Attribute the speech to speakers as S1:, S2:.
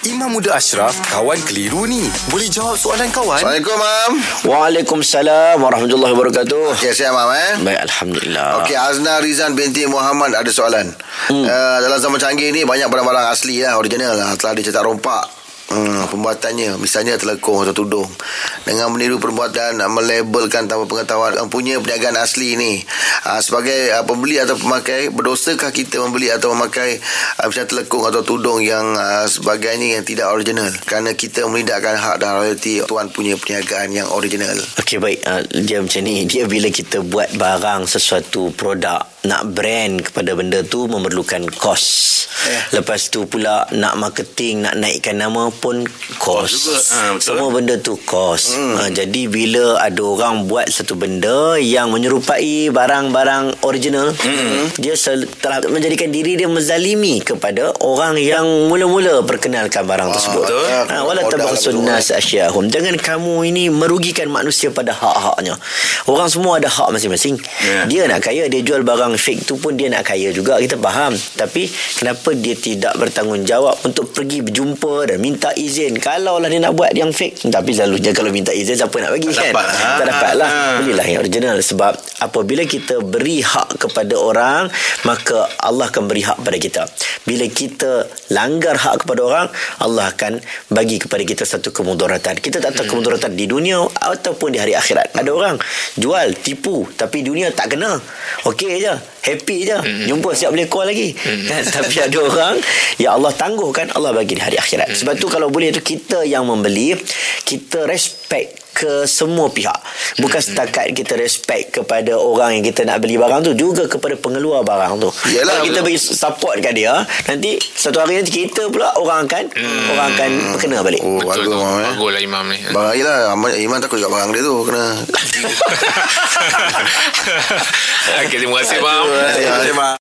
S1: Imam Muda Ashraf, kawan keliru ni. Boleh jawab soalan kawan?
S2: Assalamualaikum, Mam.
S3: Waalaikumsalam warahmatullahi wabarakatuh.
S2: Okey, siap, Mam, eh?
S3: Baik, Alhamdulillah.
S2: Okey, Azna Rizan binti Muhammad ada soalan. Hmm. Uh, dalam zaman canggih ni, banyak barang-barang asli lah, original lah. Telah dicetak rompak. Hmm, pembuatannya misalnya telekung atau tudung dengan meniru perbuatan melabelkan tanpa pengetahuan uh, punya perniagaan asli ni uh, sebagai uh, pembeli atau pemakai berdosakah kita membeli atau memakai uh, misalnya telekung atau tudung yang uh, sebagainya yang tidak original kerana kita menidakkan hak dan royalty tuan punya perniagaan yang original
S3: Okey, baik. Uh, dia macam ni. Dia bila kita buat barang sesuatu produk, nak brand kepada benda tu memerlukan kos.
S2: Ya.
S3: Lepas tu pula nak marketing, nak naikkan nama pun kos.
S1: juga. Ha, betul.
S3: Semua benda tu kos. Hmm. Uh, jadi bila ada orang buat satu benda yang menyerupai barang-barang original, hmm. dia sel- telah menjadikan diri dia menzalimi kepada orang yang mula-mula perkenalkan barang tersebut.
S2: betul.
S3: Ha, wala
S2: Modal
S3: tabaksun
S2: betul.
S3: nas asyahum. Jangan kamu ini merugikan manusia pada hak-haknya. Orang semua ada hak masing-masing.
S1: Ya.
S3: Dia nak kaya, dia jual barang fake tu pun dia nak kaya juga. Kita faham. Tapi kenapa dia tidak bertanggungjawab untuk pergi berjumpa dan minta izin. Kalau lah dia nak buat yang fake. Tapi selalunya kalau minta izin siapa nak bagi
S1: Tak
S3: kan?
S1: dapat lah.
S3: Tak dapat lah.
S1: Ha.
S3: Belilah yang original. Sebab apabila kita beri hak kepada orang, maka Allah akan beri hak pada kita. Bila kita langgar hak kepada orang, Allah akan bagi kepada kita satu kemudaratan. Kita tak tahu
S1: Hmm.
S3: kemudaratan di dunia ataupun di hari akhirat. Ada orang jual, tipu, tapi dunia tak kena. Okey je. Happy je.
S1: Hmm.
S3: Jumpa siap boleh call lagi. Kan? Tapi ada orang, ya Allah tangguhkan, Allah bagi di hari akhirat. Sebab tu kalau boleh tu kita yang membeli, kita respect ke semua pihak. Bukan setakat kita respect kepada orang yang kita nak beli barang tu, juga kepada pengeluar barang tu.
S2: Yalah.
S3: Kalau kita bagi support kat dia, nanti satu hari nanti kita pula orang akan orang akan kena balik.
S2: oh bagus
S4: Betul tu.
S2: Mam, eh?
S4: Bagus lah Imam ni.
S2: Barang Iman, Iman takut juga barang dia tu kena
S4: Okey, terima kasih, Mam.
S2: Terima kasih, Mam.